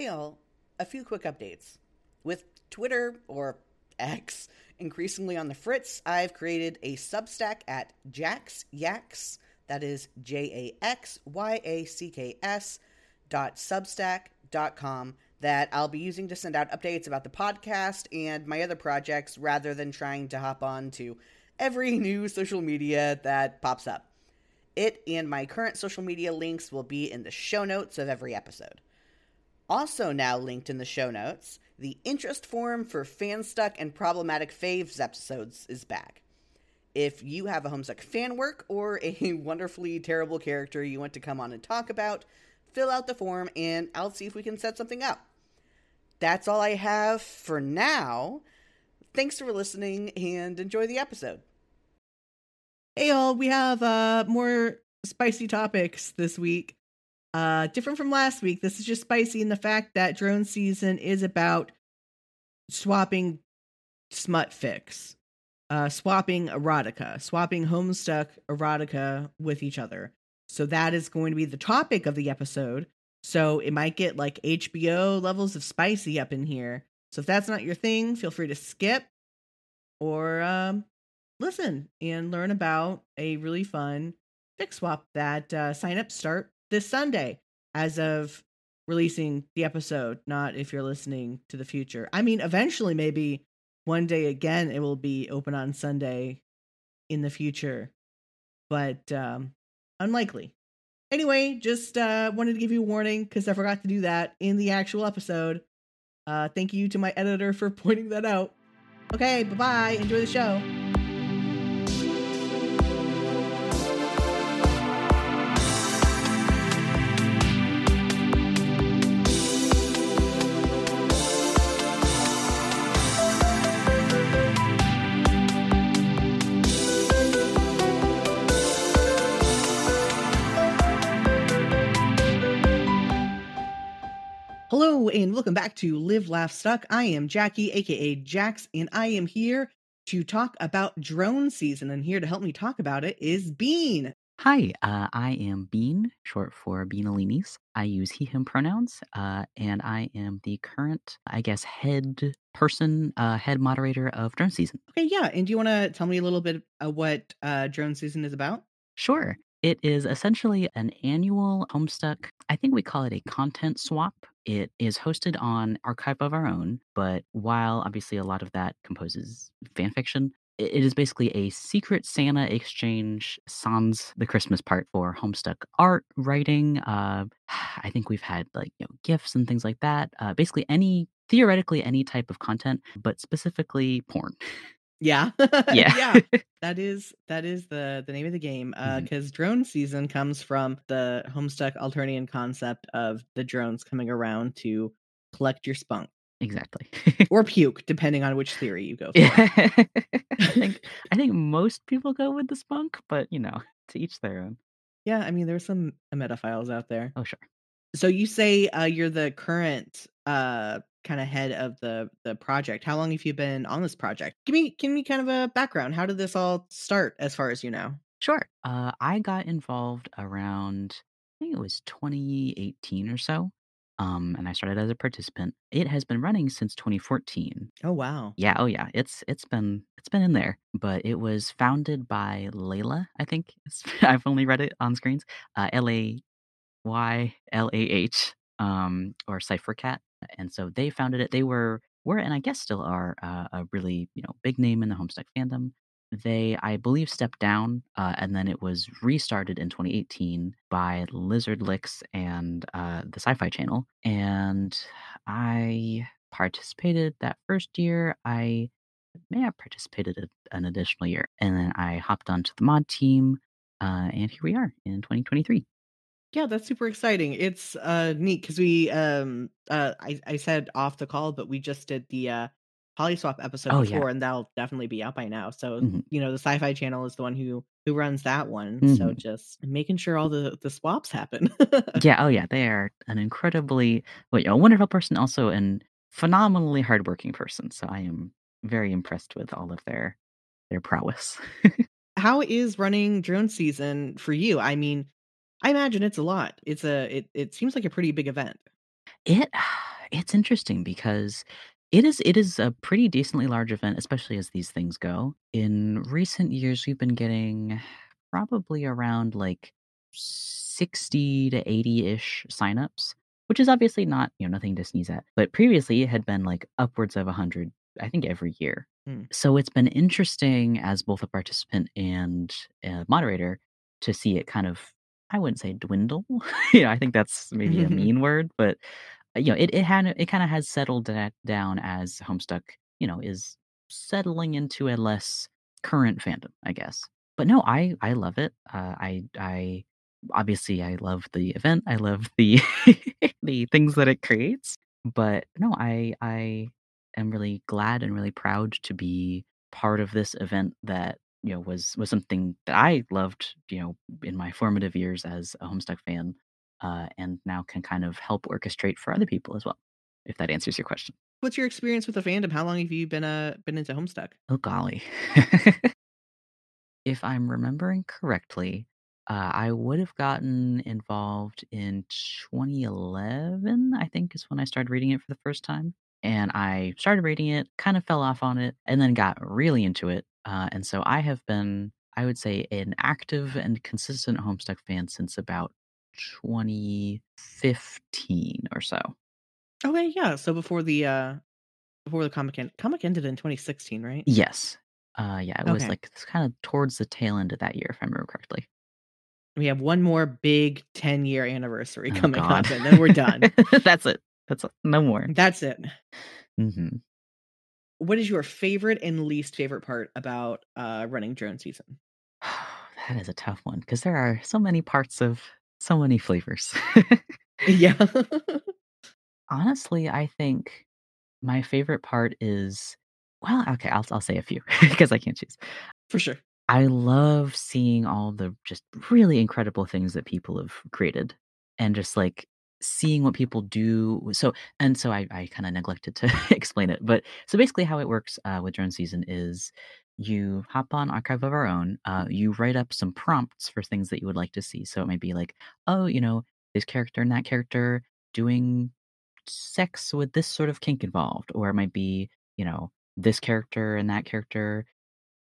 Hey all, a few quick updates. With Twitter, or X, increasingly on the fritz, I've created a Substack at Jax that is J A X Y A C K S, dot Substack dot com, that I'll be using to send out updates about the podcast and my other projects rather than trying to hop on to every new social media that pops up. It and my current social media links will be in the show notes of every episode. Also, now linked in the show notes, the interest form for Fanstuck and Problematic Faves episodes is back. If you have a Homestuck fan work or a wonderfully terrible character you want to come on and talk about, fill out the form and I'll see if we can set something up. That's all I have for now. Thanks for listening and enjoy the episode. Hey all, we have uh more spicy topics this week. Uh different from last week. This is just spicy in the fact that drone season is about swapping smut fics. Uh swapping erotica, swapping homestuck erotica with each other. So that is going to be the topic of the episode. So it might get like HBO levels of spicy up in here. So if that's not your thing, feel free to skip or um listen and learn about a really fun fix swap that uh, signups start this Sunday as of releasing the episode, not if you're listening to the future. I mean, eventually, maybe one day again, it will be open on Sunday in the future, but um, unlikely. Anyway, just uh, wanted to give you a warning because I forgot to do that in the actual episode. Uh, thank you to my editor for pointing that out. Okay, bye bye. Enjoy the show. Welcome back to Live Laugh Stuck. I am Jackie, aka Jax, and I am here to talk about drone season. And here to help me talk about it is Bean. Hi, uh, I am Bean, short for Beanalinis. I use he, him pronouns, uh, and I am the current, I guess, head person, uh, head moderator of drone season. Okay, yeah. And do you want to tell me a little bit of what uh, drone season is about? Sure. It is essentially an annual Homestuck, I think we call it a content swap. It is hosted on Archive of Our Own, but while obviously a lot of that composes fan fiction, it is basically a secret Santa exchange sans the Christmas part for Homestuck art, writing. Uh, I think we've had like you know gifts and things like that. Uh, basically, any theoretically any type of content, but specifically porn. Yeah. Yeah. yeah. That is that is the the name of the game. Uh because drone season comes from the Homestuck Alternian concept of the drones coming around to collect your spunk Exactly. or puke, depending on which theory you go for. Yeah. I think I think most people go with the spunk, but you know, to each their own. Yeah, I mean there's some emetophiles out there. Oh sure. So you say uh you're the current uh kind of head of the the project. How long have you been on this project? Give me give me kind of a background. How did this all start as far as you know? Sure. Uh I got involved around I think it was 2018 or so. Um and I started as a participant. It has been running since 2014. Oh wow. Yeah, oh yeah. It's it's been it's been in there, but it was founded by Layla, I think. I've only read it on screens. Uh L A Y L A H um or Cyphercat. And so they founded it. They were were and I guess still are uh, a really, you know, big name in the Homestuck fandom. They I believe stepped down uh, and then it was restarted in 2018 by Lizard Licks and uh, the Sci-Fi Channel. And I participated that first year. I may have participated an additional year. And then I hopped onto the mod team. Uh, and here we are in 2023. Yeah, that's super exciting. It's uh neat because we um uh I, I said off the call, but we just did the uh Polyswap episode Oh, yeah. before, and that'll definitely be out by now. So Mhm. you know the Sci-Fi Channel is the one who who runs that one. So Mhm. just making sure all the the swaps happen. yeah, oh yeah, they are an incredibly well, a wonderful person, also an phenomenally hardworking person. So I am very impressed with all of their their prowess. How is running drone season for you? I mean, I imagine it's a lot. It's a it it seems like a pretty big event. It it's interesting because it is it is a pretty decently large event, especially as these things go. In recent years, we've been getting probably around like 60 to 80-ish signups, which is obviously not, you know, nothing to sneeze at. But previously it had been like upwards of 100, I think every year. Hmm. So it's been interesting as both a participant and a moderator to see it kind of I wouldn't say dwindle. you know, I think that's maybe a mean word, but uh, you know, it it had it kind of has settled that down as Homestuck, you know, is settling into a less current fandom, I guess. But no, I I love it. Uh, I I obviously I love the event. I love the the things that it creates. But no, I I am really glad and really proud to be part of this event that you know was was something that I loved, you know, in my formative years as a Homestuck fan, uh, and now can kind of help orchestrate for other people as well. If that answers your question. What's your experience with the fandom? How long have you been uh been into Homestuck? Oh golly. if I'm remembering correctly, uh, I would have gotten involved in 2011. I think is when I started reading it for the first time, and I started reading it, kind of fell off on it, and then got really into it. Uh, and so I have been, I would say, an active and consistent Homestuck fan since about 2015 or so. Okay, yeah. So before the uh before the comic end, comic ended in 2016, right? Yes. Uh, yeah, it was Okay. like kind of towards the tail end of that year, if I remember correctly. We have one more big 10 year anniversary Oh, coming God. up, and then we're done. That's it. That's no more. That's it. hmm What is your favorite and least favorite part about uh running drone season? that is a tough one because there are so many parts of so many flavors. yeah. Honestly, I think my favorite part is well, okay, I'll I'll say a few because I can't choose. For sure. I love seeing all the just really incredible things that people have created and just like seeing what people do. So, and so I, I kind of neglected to explain it. But so basically, how it works uh, with Drone Season is you hop on Archive of Our Own, uh, you write up some prompts for things that you would like to see. So it might be like, oh, you know, this character and that character doing sex with this sort of kink involved. Or it might be, you know, this character and that character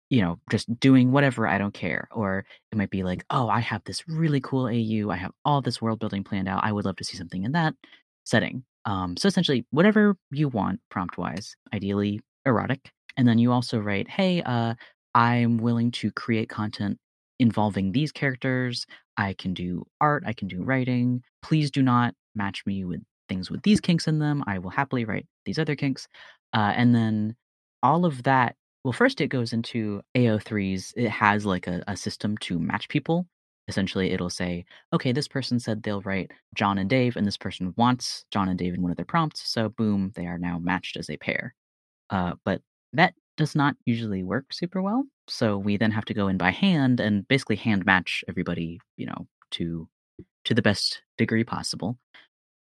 you know, just doing whatever, I don't care. Or it might be like, oh, I have this really cool AU. I have all this world building planned out. I would love to see something in that setting. Um, so essentially, whatever you want prompt wise, ideally erotic. And then you also write, hey, uh, I'm willing to create content involving these characters. I can do art, I can do writing. Please do not match me with things with these kinks in them. I will happily write these other kinks. Uh, and then all of that well, first it goes into AO3's. It has like a, a system to match people. Essentially, it'll say, okay, this person said they'll write John and Dave, and this person wants John and Dave in one of their prompts. So, boom, they are now matched as a pair. Uh, but that does not usually work super well. So we then have to go in by hand and basically hand match everybody, you know, to to the best degree possible.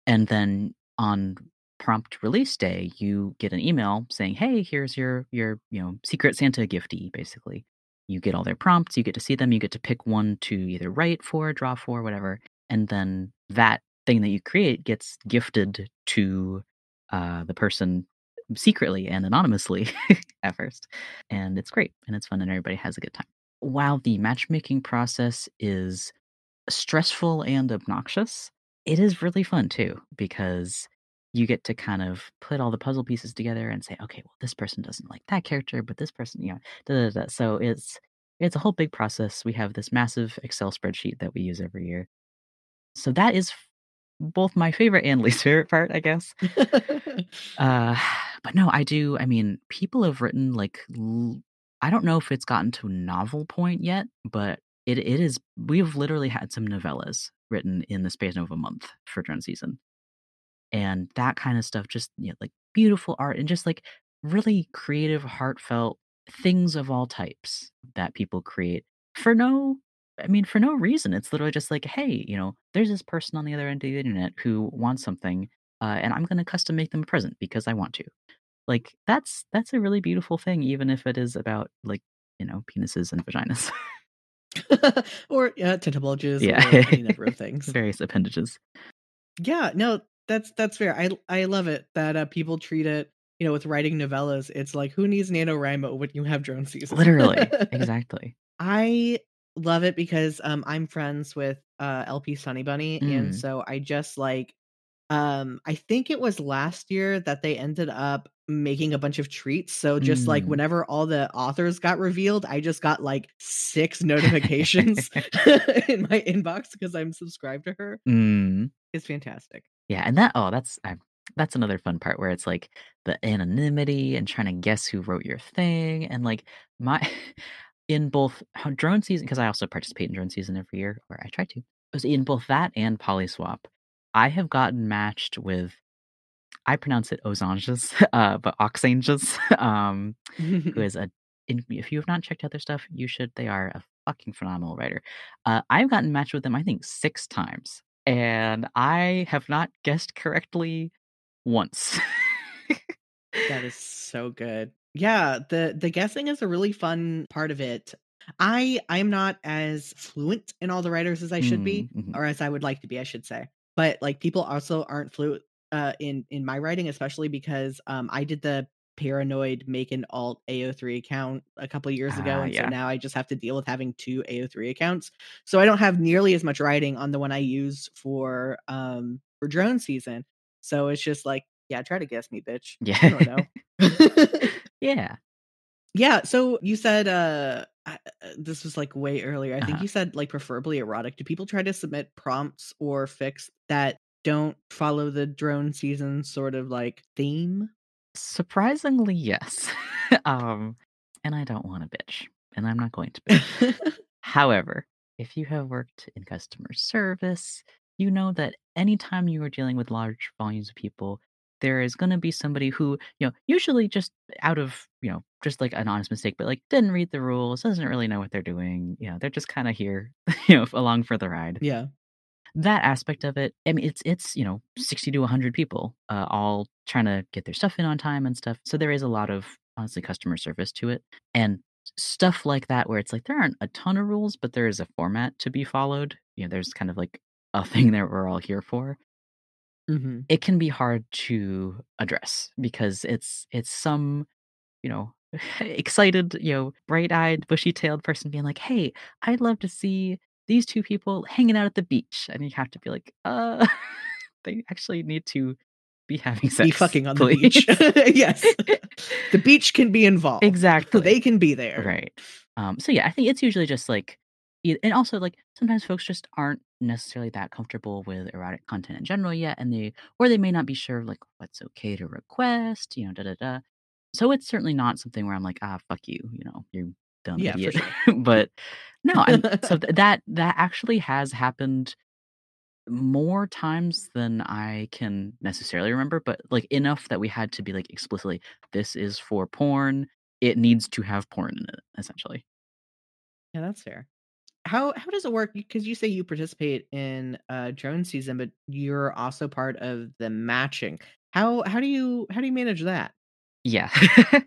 And then on prompt release day, you get an email saying, "Hey, here's your your you know secret Santa giftee." Basically, you get all their prompts, you get to see them, you get to pick one to either write for, draw for, whatever, and then that thing that you create gets gifted to uh, the person secretly and anonymously at first, and it's great and it's fun and everybody has a good time. While the matchmaking process is stressful and obnoxious, it is really fun too because you get to kind of put all the puzzle pieces together and say, okay, well, this person doesn't like that character, but this person, you know, da, da, da. so it's it's a whole big process. We have this massive Excel spreadsheet that we use every year. So that is both my favorite and least favorite part, I guess. Uh, but no, I do. I mean, people have written like l- I don't know if it's gotten to novel point yet, but it it is. We've literally had some novellas written in the space of a month for Drone season and that kind of stuff just you know, like beautiful art and just like really creative heartfelt things of all types that people create for no i mean for no reason it's literally just like hey you know there's this person on the other end of the internet who wants something uh, and i'm going to custom make them a present because i want to like that's that's a really beautiful thing even if it is about like you know penises and vaginas or yeah, tenta bulges Yeah. or any number of things. various appendages Yeah, no, that's that's fair. I I love it that uh, people treat it. You know, with writing novellas, it's like who needs NaNoWriMo when you have drone season? Literally, exactly. I love it because um I'm friends with uh LP Sunny Bunny, and Mm. so I just like um I think it was last year that they ended up making a bunch of treats. So just like Mm. whenever all the authors got revealed, I just got like six notifications in my inbox because I'm subscribed to her. Mm. It's fantastic. Yeah, and that oh, that's I, that's another fun part where it's like the anonymity and trying to guess who wrote your thing, and like my in both drone season because I also participate in drone season every year, or I try to. It was in both that and Polyswap. I have gotten matched with. I pronounce it Osanges, uh, but Oxanges, um, who is a. In, if you have not checked out their stuff, you should. They are a fucking phenomenal writer. Uh, I've gotten matched with them, I think, six times, and I have not guessed correctly once. That is so good. Yeah, the the guessing is a really fun part of it. I I'm not as fluent in all the writers as I should be, Mm, mhm. or as I would like to be, I should say. But like people also aren't fluent uh in in my writing, especially because um I did the paranoid make an alt AO3 account a couple years ago, Ah, and yeah. so now I just have to deal with having two AO3 accounts. So I don't have nearly as much writing on the one I use for um for drone season. So it's just like, yeah, try to guess me, bitch. Yeah. I don't know. yeah. yeah. So you said uh I- uh, this was like way earlier. I think Uh-huh. you said like preferably erotic. Do people try to submit prompts or fics that don't follow the drone season sort of like theme? Surprisingly, yes. um, and I don't want to bitch, and I'm not going to bitch. However, if you have worked in customer service, you know that anytime you are dealing with large volumes of people, there is going to be somebody who, you know, usually just out of, you know, just like an honest mistake, but like didn't read the rules, doesn't really know what they're doing. You know, they're just kind of here, you know, along for the ride. yeah. That aspect of it, I mean, it's it's you know sixty to hundred people, uh, all trying to get their stuff in on time and stuff. So there is a lot of honestly customer service to it, and stuff like that where it's like there aren't a ton of rules, but there is a format to be followed. You know, there's kind of like a thing that we're all here for. hmm It can be hard to address because it's it's some you know excited you know bright-eyed bushy-tailed person being like hey i'd love to see these two people hanging out at the beach and you have to be like uh they actually need to be having sex Be fucking on the beach. yes. The beach can be involved. exactly They can be there. right um so yeah i think it's usually just like and also like sometimes folks just aren't necessarily that comfortable with erotic content in general yet and they or they may not be sure like what's okay to request you know da da da so it's certainly not something where i'm like ah fuck you you know you dumb Yeah, idiot sure. but no I'm, so th- that that actually has happened more times than i can necessarily remember but like enough that we had to be like explicitly this is for porn it needs to have porn in it essentially Yeah, that's fair. How how does it work? Because you say you participate in uh drone season, but you're also part of the matching. How how do you how do you manage that? Yeah.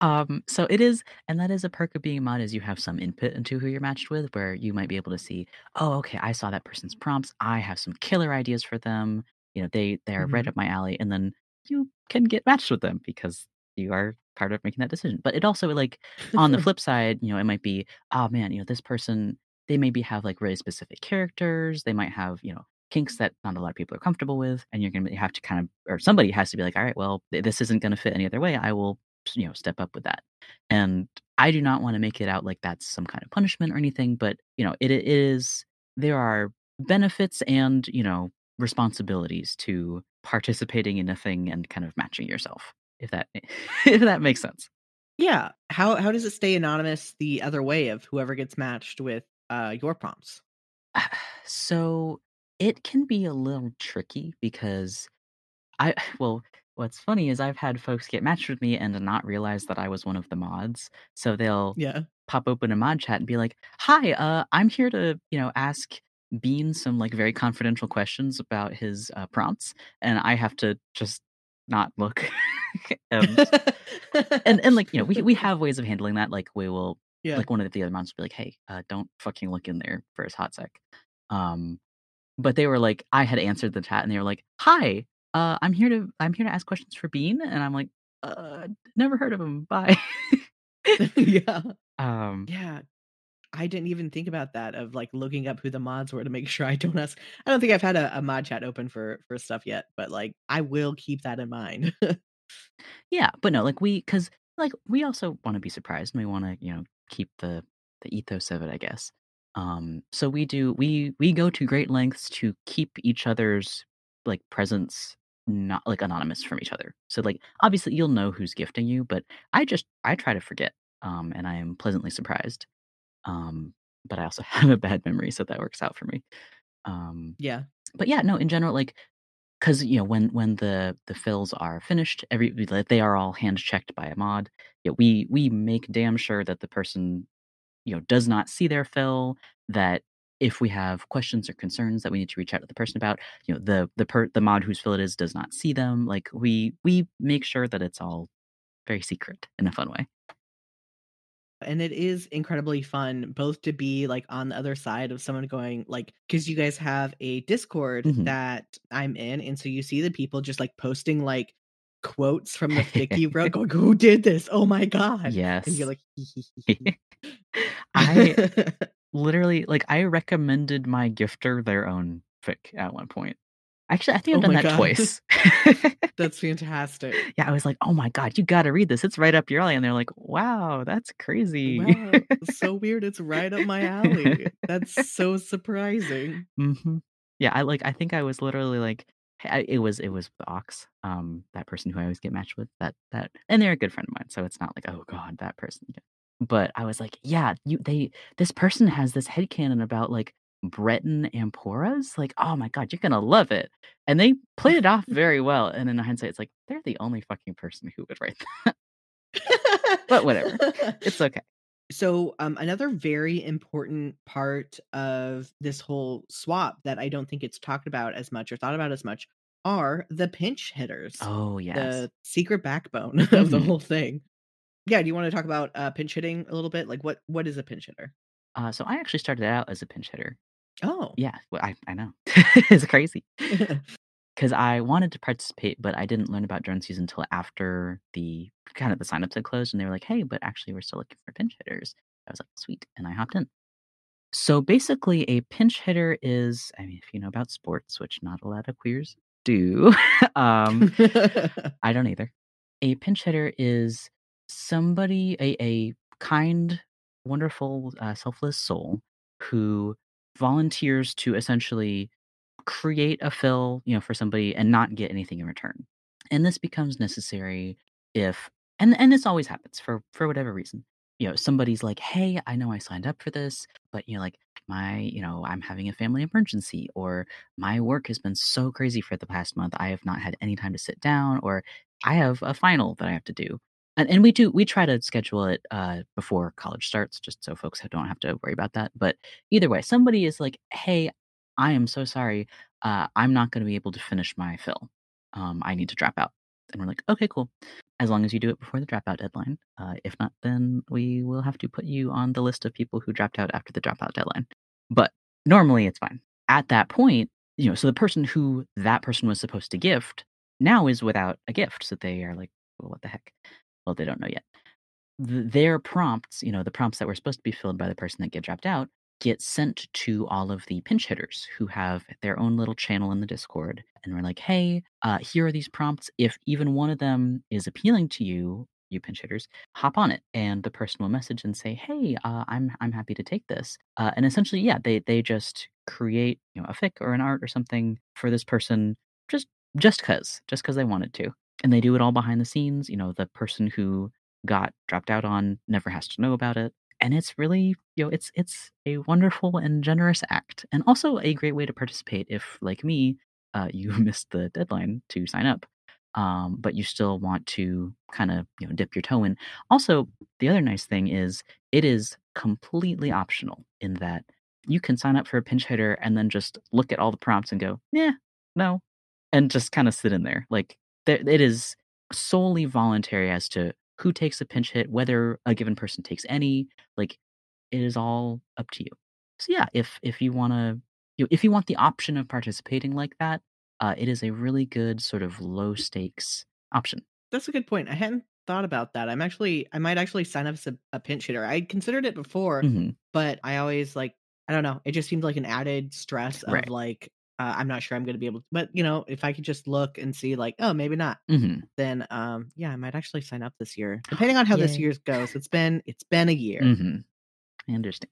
um, so it is, and that is a perk of being a mod is you have some input into who you're matched with, where you might be able to see, oh, okay, I saw that person's prompts. I have some killer ideas for them. You know, they they are right Mhm. up my alley, and then you can get matched with them because you are part of making that decision. But it also like on the flip side, you know, it might be, oh man, you know, this person they maybe have like really specific characters. They might have, you know, kinks that not a lot of people are comfortable with, and you're gonna have to kind of, or somebody has to be like, all right, well, this isn't gonna fit any other way. I will, you know, step up with that. And I do not want to make it out like that's some kind of punishment or anything, but you know, it, it is. There are benefits and you know responsibilities to participating in a thing and kind of matching yourself. If that if that makes sense. yeah. How how does it stay anonymous the other way of whoever gets matched with uh your prompts? So it can be a little tricky because I well, what's funny is I've had folks get matched with me and not realize that I was one of the mods. So they'll Yeah. pop open a mod chat and be like, "Hi, uh, I'm here to you know ask Bean some like very confidential questions about his uh, prompts," and I have to just not look. and, and and like you know we we have ways of handling that. Like we will yeah. like one of the other mods will be like, "Hey, uh, don't fucking look in there for his hot sec." Um, but they were like, I had answered the chat, and they were like, "Hi, uh, I'm here to I'm here to ask questions for Bean," and I'm like, uh, never heard of him. Bye. yeah. um, Yeah. I didn't even think about that of like looking up who the mods were to make sure I don't ask. I don't think I've had a, a mod chat open for for stuff yet, but like I will keep that in mind. yeah, but no, like we, because like we also want to be surprised, and we want to, you know, keep the the ethos of it, I guess. Um, so we do we we go to great lengths to keep each other's like presence not like anonymous from each other. So like obviously you'll know who's gifting you, but I just I try to forget. Um, and I am pleasantly surprised. Um, but I also have a bad memory, so that works out for me. Um, yeah. but yeah, no, in general, like because you know when when the the fills are finished, every like, they are all hand checked by a mod. Yeah, we we make damn sure that the person you know does not see their fill. That if we have questions or concerns that we need to reach out to the person about, you know the the per the mod whose fill it is does not see them. Like we we make sure that it's all very secret in a fun way and it is incredibly fun both to be like on the other side of someone going like because you guys have a discord Mhm. that i'm in and so you see the people just like posting like quotes from the fic you wrote going who did this oh my god yes and you're like. I literally like I recommended my gifter their own fic at one point. Actually, I think I've Oh done that God. twice. that's fantastic yeah, I was like, "Oh my god, you got to read this. It's right up your alley." And they're like, "Wow, that's crazy." wow so weird it's right up my alley that's so surprising hmm Yeah, I like. I think I was literally like, I, it was it was the Ox, um, that person who I always get matched with. That that, and they're a good friend of mine, so it's not like, oh god, that person. Again." But I was like, yeah, you they this person has this headcanon about like Breton amporas. Like, oh my god, you're gonna love it. And they played it off very well. And in hindsight, it's like they're the only fucking person who would write that. But whatever. It's okay. So, um, another very important part of this whole swap that I don't think it's talked about as much or thought about as much are the pinch hitters, Oh yes. the secret backbone of the Mhm. whole thing. Yeah, do you want to talk about uh, pinch hitting a little bit? Like, what what is a pinch hitter? Uh, so I actually started out as a pinch hitter. Oh, Yeah, well, I I know it's crazy. because I wanted to participate, but I didn't learn about drone season until after the kind of the signups had closed, and they were like, "Hey, but actually, we're still looking for pinch hitters." I was like, "Sweet," and I hopped in. So basically, a pinch hitter is, I mean, if you know about sports, which not a lot of queers do, um, I don't either. A pinch hitter is somebody, a, a kind, wonderful, uh, selfless soul who volunteers to essentially create a fill, you know, for somebody and not get anything in return. And this becomes necessary if, and and this always happens for for whatever reason. You know, somebody's like, "Hey, I know I signed up for this, but you know, like my, you know, I'm having a family emergency, or my work has been so crazy for the past month, I have not had any time to sit down, or I have a final that I have to do." And, and we do we try to schedule it uh, before college starts, just so folks don't have to worry about that. But either way, somebody is like, "Hey, I am so sorry. Uh, I'm not going to be able to finish my fill. Um, I need to drop out." And we're like, "Okay, cool. As long as you do it before the dropout deadline. Uh, if not, then we will have to put you on the list of people who dropped out after the dropout deadline." But normally, it's fine. At that point, you know, so the person who that person was supposed to gift now is without a gift. So they are like, well, what the heck? Well, they don't know yet. Th- their prompts, you know, the prompts that were supposed to be filled by the person that get dropped out, get sent to all of the pinch hitters who have their own little channel in the Discord. And we're like, hey, uh, here are these prompts. If even one of them is appealing to you, you pinch hitters, hop on it, and the person will message and say, "Hey, uh, I'm I'm happy to take this." Uh, and essentially, yeah, they they just create you know a fic or an art or something for this person just just cause just cause they wanted to, and they do it all behind the scenes. You know, the person who got dropped out on never has to know about it and it's really you know it's it's a wonderful and generous act and also a great way to participate if like me uh, you missed the deadline to sign up um, but you still want to kind of you know dip your toe in also the other nice thing is it is completely optional in that you can sign up for a pinch hitter and then just look at all the prompts and go yeah no and just kind of sit in there like there, it is solely voluntary as to who takes a pinch hit, whether a given person takes any. Like it is all up to you. So yeah, if if you want to you know, if you want the option of participating like that, uh, it is a really good sort of low stakes option. That's a good point. I hadn't thought about that. I'm actually, I might actually sign up as a, a pinch hitter. I considered it before, hmm but I always like, I don't know. It just seemed like an added stress of Right. like, uh, I'm not sure I'm going to be able to, but you know, if I could just look and see like, oh, maybe not, hmm then, um, yeah, I might actually sign up this year, depending on how this Yay. year's goes. It's been, it's been a year. hmm I understand.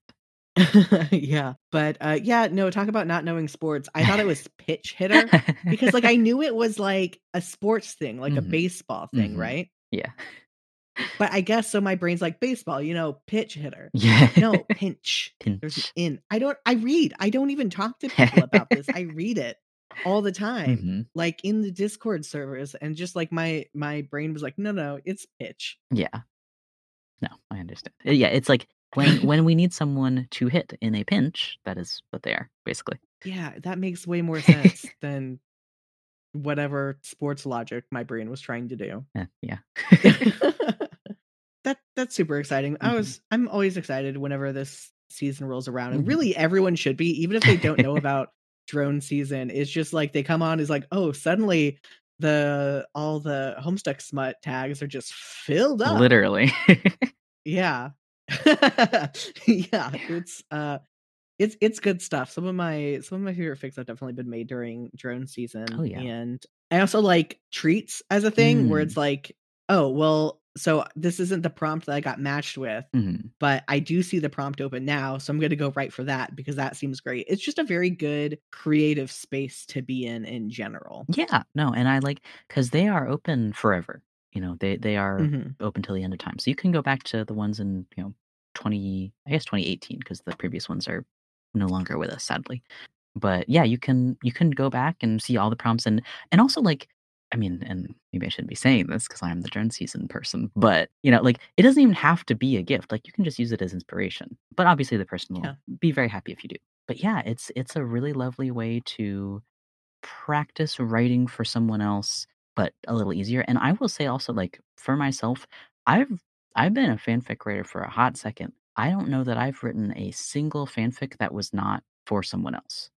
yeah. But, uh, yeah, no, talk about not knowing sports. I thought it was pitch hitter because like I knew it was like a sports thing, like a Mhm. baseball thing, Mhm. right? yeah, But I guess so my brain's like baseball, you know, pitch hitter. yeah. No, pinch. There's an Pinch. in. I don't I read. I don't even talk to people about this. I read it all the time. hmm Like in the Discord servers and just like my my brain was like, "No, no, it's pitch." Yeah. No, I understand. Uh, Yeah, it's like when when we need someone to hit in a pinch, that is what they are, basically. Yeah, that makes way more sense than whatever sports logic my brain was trying to do. Eh, yeah. That that's super exciting. I Mhm. was I'm always excited whenever this season rolls around. And Mhm. really everyone should be, even if they don't know about drone season. It's just like they come on is like, oh, suddenly the all the Homestuck smut tags are just filled up. Literally. Yeah. yeah. It's uh it's it's good stuff. Some of my some of my favorite fics have definitely been made during drone season. Oh, yeah. And I also like treats as a thing where Mm. it's like, oh well, so this isn't the prompt that I got matched with, Mhm. but I do see the prompt open now, so I'm gonna go right for that because that seems great. It's just a very good creative space to be in in general. Yeah, no, and I like because they are open forever. You know, they they are Mhm. open till the end of time. So you can go back to the ones in you know twenty, I guess twenty eighteen, because the previous ones are no longer with us, sadly. But yeah, you can you can go back and see all the prompts and and also like I mean, and maybe I shouldn't be saying this because I'm the drone season person, but you know, like it doesn't even have to be a gift. Like you can just use it as inspiration. But obviously, the person will Yeah. be very happy if you do. But yeah, it's it's a really lovely way to practice writing for someone else, but a little easier. And I will say also, like for myself, I've I've been a fanfic writer for a hot second. I don't know that I've written a single fanfic that was not for someone else.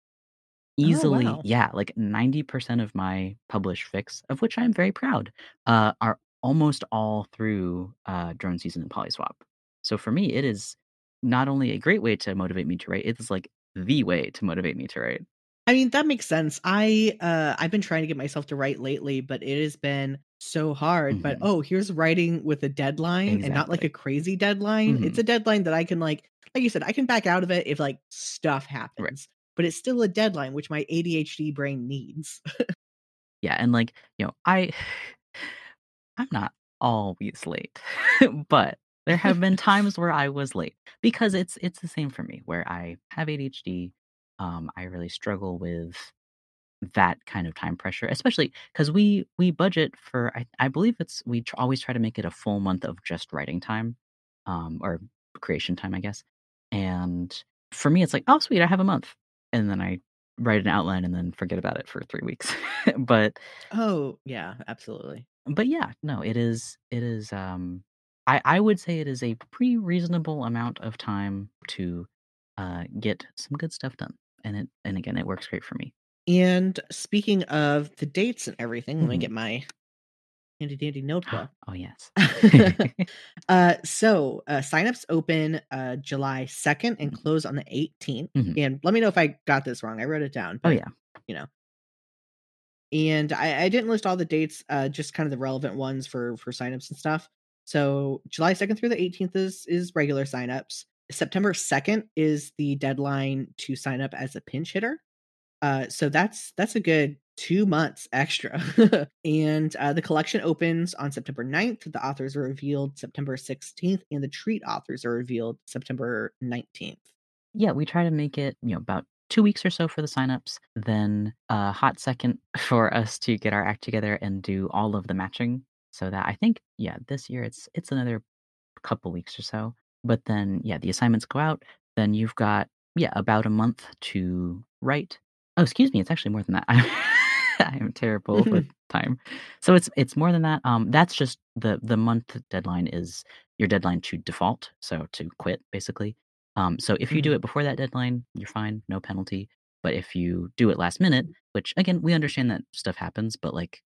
Easily, wow. yeah, like 90% of my published fics, of which I'm very proud, uh, are almost all through uh, Drone Season and Polyswap. So for me, it is not only a great way to motivate me to write, it's like the way to motivate me to write. I mean, that makes sense. I uh I've been trying to get myself to write lately, but it has been so hard. But Mhm. oh, here's writing with a deadline and not like a crazy deadline. It's Mhm. a deadline that I can like like you said, I can back out of it if like stuff happens. But it's still a deadline which my ADHD brain needs. Yeah, and like, you know, I I'm not always late. but there have been times where I was late because it's it's the same for me where I have ADHD. Um I really struggle with that kind of time pressure, especially cuz we we budget for I, I believe it's we tr- always try to make it a full month of just writing time um or creation time, I guess. And for me it's like, "Oh, sweet, I have a month." And then I write an outline and then forget about it for 3 weeks. but oh, yeah, absolutely. but yeah, no, it is it is um I I would say it is a pretty reasonable amount of time to uh get some good stuff done. And it and again, it works great for me. And speaking of the dates and everything, let me Mhm. get my handy dandy notebook. oh yes. uh so uh signups open uh July 2nd and Mhm. close on the 18th. Mhm. And let me know if I got this wrong. I wrote it down. oh yeah. You know. And I, I didn't list all the dates, uh just kind of the relevant ones for for signups and stuff. So July 2nd through the 18th is is regular signups. September 2nd is the deadline to sign up as a pinch hitter. Uh, so that's that's a good two months extra. and uh, the collection opens on September 9th. The authors are revealed September 16th, and the treat authors are revealed September 19th. Yeah, we try to make it, you know, about two weeks or so for the signups, then a hot second for us to get our act together and do all of the matching. So that I think, yeah, this year it's it's another couple weeks or so. But then yeah, the assignments go out. Then you've got yeah, about a month to write. Oh, excuse me, it's actually more than that. I am terrible with time. So it's it's more than that. Um that's just the the month deadline is your deadline to default, so to quit basically. Um, so if you do Mhm. it before that deadline, you're fine, no penalty. But if you do it last minute, which again, we understand that stuff happens, but like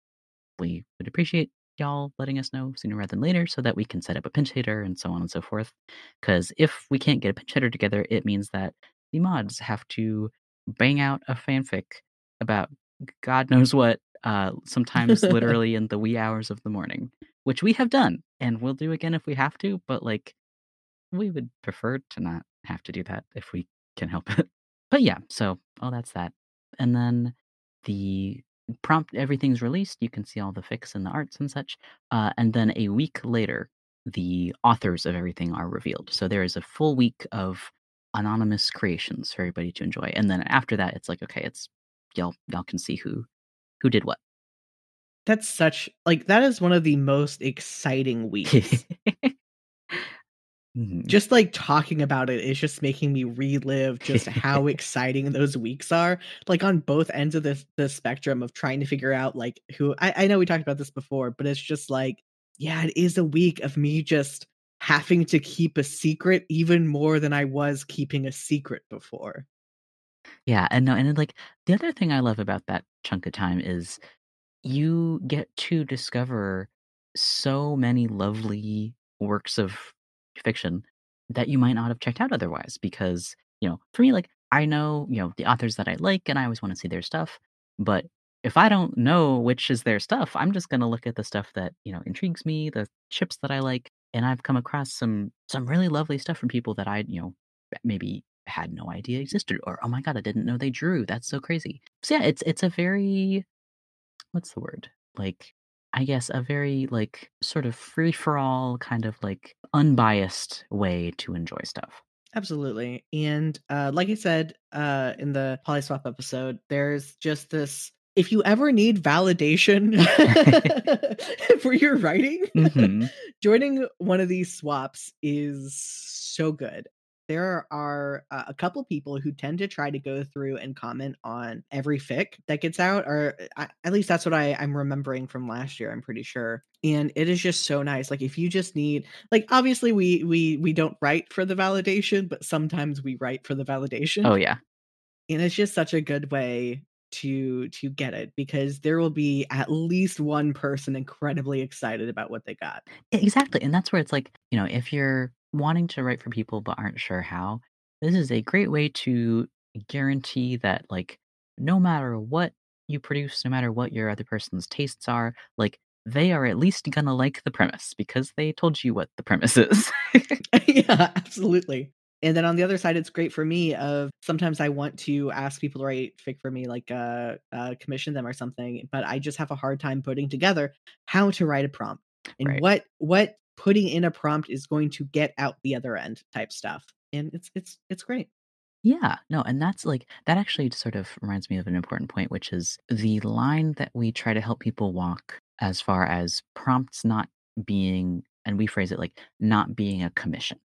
we would appreciate y'all letting us know sooner rather than later so that we can set up a pinch hitter and so on and so forth. Because if we can't get a pinch hitter together, it means that the mods have to bang out a fanfic about God knows what, uh, sometimes literally in the wee hours of the morning, which we have done and we'll do again if we have to. But like, we would prefer to not have to do that if we can help it. But yeah, so all that's that. And then the prompt, everything's released. You can see all the fics and the arts and such. Uh, and then a week later, the authors of everything are revealed. So there is a full week of anonymous creations for everybody to enjoy. And then after that, it's like, okay, it's y'all y'all can see who who did what. That's such like that is one of the most exciting weeks. Mhm. just like talking about it is just making me relive just how exciting those weeks are like on both ends of the, the spectrum of trying to figure out like who I, I know we talked about this before but it's just like yeah it is a week of me just having to keep a secret even more than i was keeping a secret before Yeah, and no, and then, like the other thing I love about that chunk of time is you get to discover so many lovely works of fiction that you might not have checked out otherwise. Because, you know, for me, like I know, you know, the authors that I like and I always want to see their stuff. But if I don't know which is their stuff, I'm just gonna look at the stuff that, you know, intrigues me, the ships that I like. And I've come across some some really lovely stuff from people that I, you know, maybe had no idea existed or oh my god i didn't know they drew that's so crazy so yeah it's it's a very what's the word like i guess a very like sort of free for all kind of like unbiased way to enjoy stuff Absolutely. And uh, like I said uh, in the Polyswap episode, there's just this if you ever need validation for your writing, Mhm. joining one of these swaps is so good. There are uh, a couple people who tend to try to go through and comment on every fic that gets out, or uh, at least that's what I, I'm remembering from last year. I'm pretty sure, and it is just so nice. Like if you just need, like obviously we we we don't write for the validation, but sometimes we write for the validation oh yeah and it's just such a good way to to get it because there will be at least one person incredibly excited about what they got Exactly. And that's where it's like, you know, if you're wanting to write for people but aren't sure how, this is a great way to guarantee that, like, no matter what you produce, no matter what your other person's tastes are, like, they are at least to like the premise because they told you what the premise is. yeah absolutely and then on the other side it's great for me of sometimes i want to ask people to write fic for me like uh, uh commission them or something but i just have a hard time putting together how to write a prompt and Right. what what putting in a prompt is going to get out the other end type stuff and it's it's it's great Yeah, no, and that's like that actually sort of reminds me of an important point, which is the line that we try to help people walk as far as prompts not being, and we phrase it like not being a commission,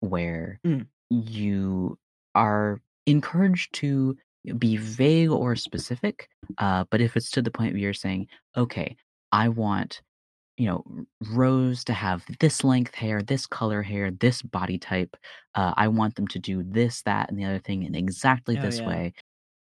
where Mm. You are encouraged to be vague or specific. Uh, but if it's to the point where you're saying, okay, I want you know rose to have this length hair this color hair this body type uh, i want them to do this that and the other thing in exactly Oh, this yeah. way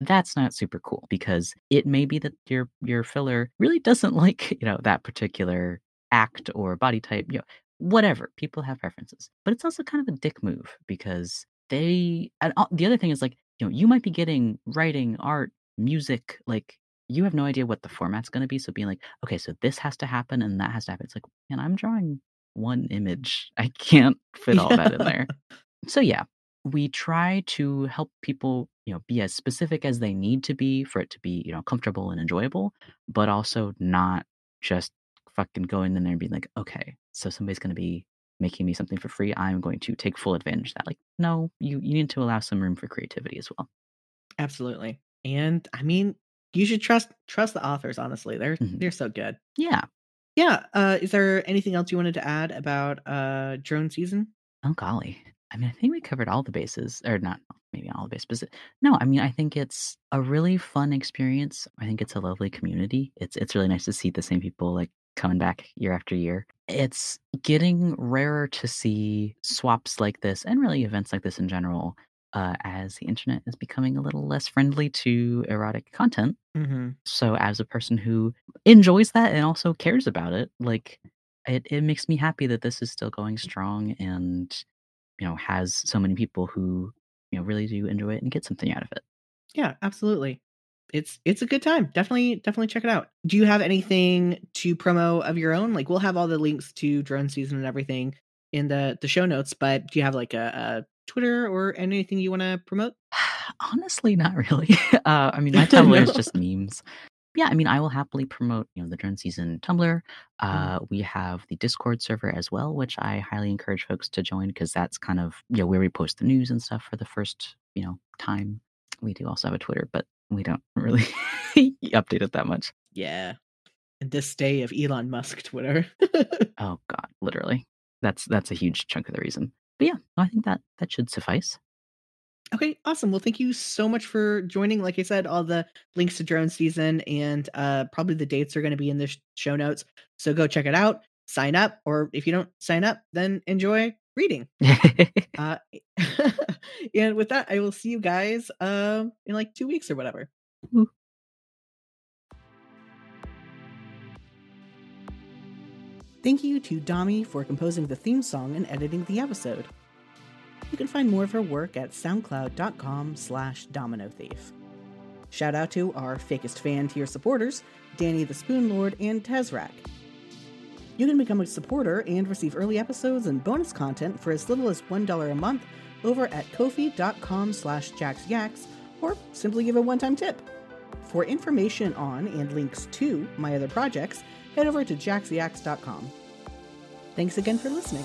that's not super cool because it may be that your your filler really doesn't like you know that particular act or body type you know whatever people have preferences but it's also kind of a dick move because they and the other thing is like you know you might be getting writing art music like you have no idea what the format's going to be so being like okay so this has to happen and that has to happen it's like and i'm drawing one image. I can't fit all that in there. So yeah we try to help people you know be as specific as they need to be for it to be you know comfortable and enjoyable but also not just fucking going in there and being like okay so somebody's going to be making me something for free i'm going to take full advantage of that like no you you need to allow some room for creativity as well Absolutely. And I mean, you should trust trust the authors, honestly. They're Mhm. they're so good. yeah Yeah. Uh is there anything else you wanted to add about uh drone season? Oh golly. I mean, I think we covered all the bases, or not maybe all the bases, but no, I mean, I think it's a really fun experience. I think it's a lovely community. It's it's really nice to see the same people like coming back year after year. It's getting rarer to see swaps like this and really events like this in general uh, as the internet is becoming a little less friendly to erotic content. Mm-hmm. So, as a person who enjoys that and also cares about it, like it, it makes me happy that this is still going strong and you know has so many people who you know really do enjoy it and get something out of it. Yeah, absolutely. It's it's a good time. Definitely definitely check it out. Do you have anything to promo of your own? Like we'll have all the links to drone season and everything in the the show notes, but do you have like a, a Twitter or anything you want to promote? Honestly, not really. Uh, I mean, my Tumblr no. is just memes. Yeah, I mean, I will happily promote, you know, the drone season Tumblr. Uh, mm. We have the Discord server as well, which I highly encourage folks to join because that's kind of you know where we post the news and stuff for the first you know time. We do also have a Twitter, but we don't really update it that much. Yeah. In this day of Elon Musk Twitter. oh god, literally. That's that's a huge chunk of the reason. But yeah, I think that that should suffice. Okay, awesome. Well, thank you so much for joining. Like I said, all the links to drone season and uh, probably the dates are going to be in the sh- show notes. So go check it out, sign up, or if you don't sign up, then enjoy reading. uh, and with that, I will see you guys uh, in like two weeks or whatever. Thank you to Domi for composing the theme song and editing the episode. You can find more of her work at soundcloud.com slash domino thief. Shout out to our fakest fan tier supporters, Danny the Spoon Lord and Tezrak. You can become a supporter and receive early episodes and bonus content for as little as $1 a month over at kofi.com slash jaxyaks or simply give a one-time tip. For information on and links to my other projects, head over to jaxyaks.com. Thanks again for listening.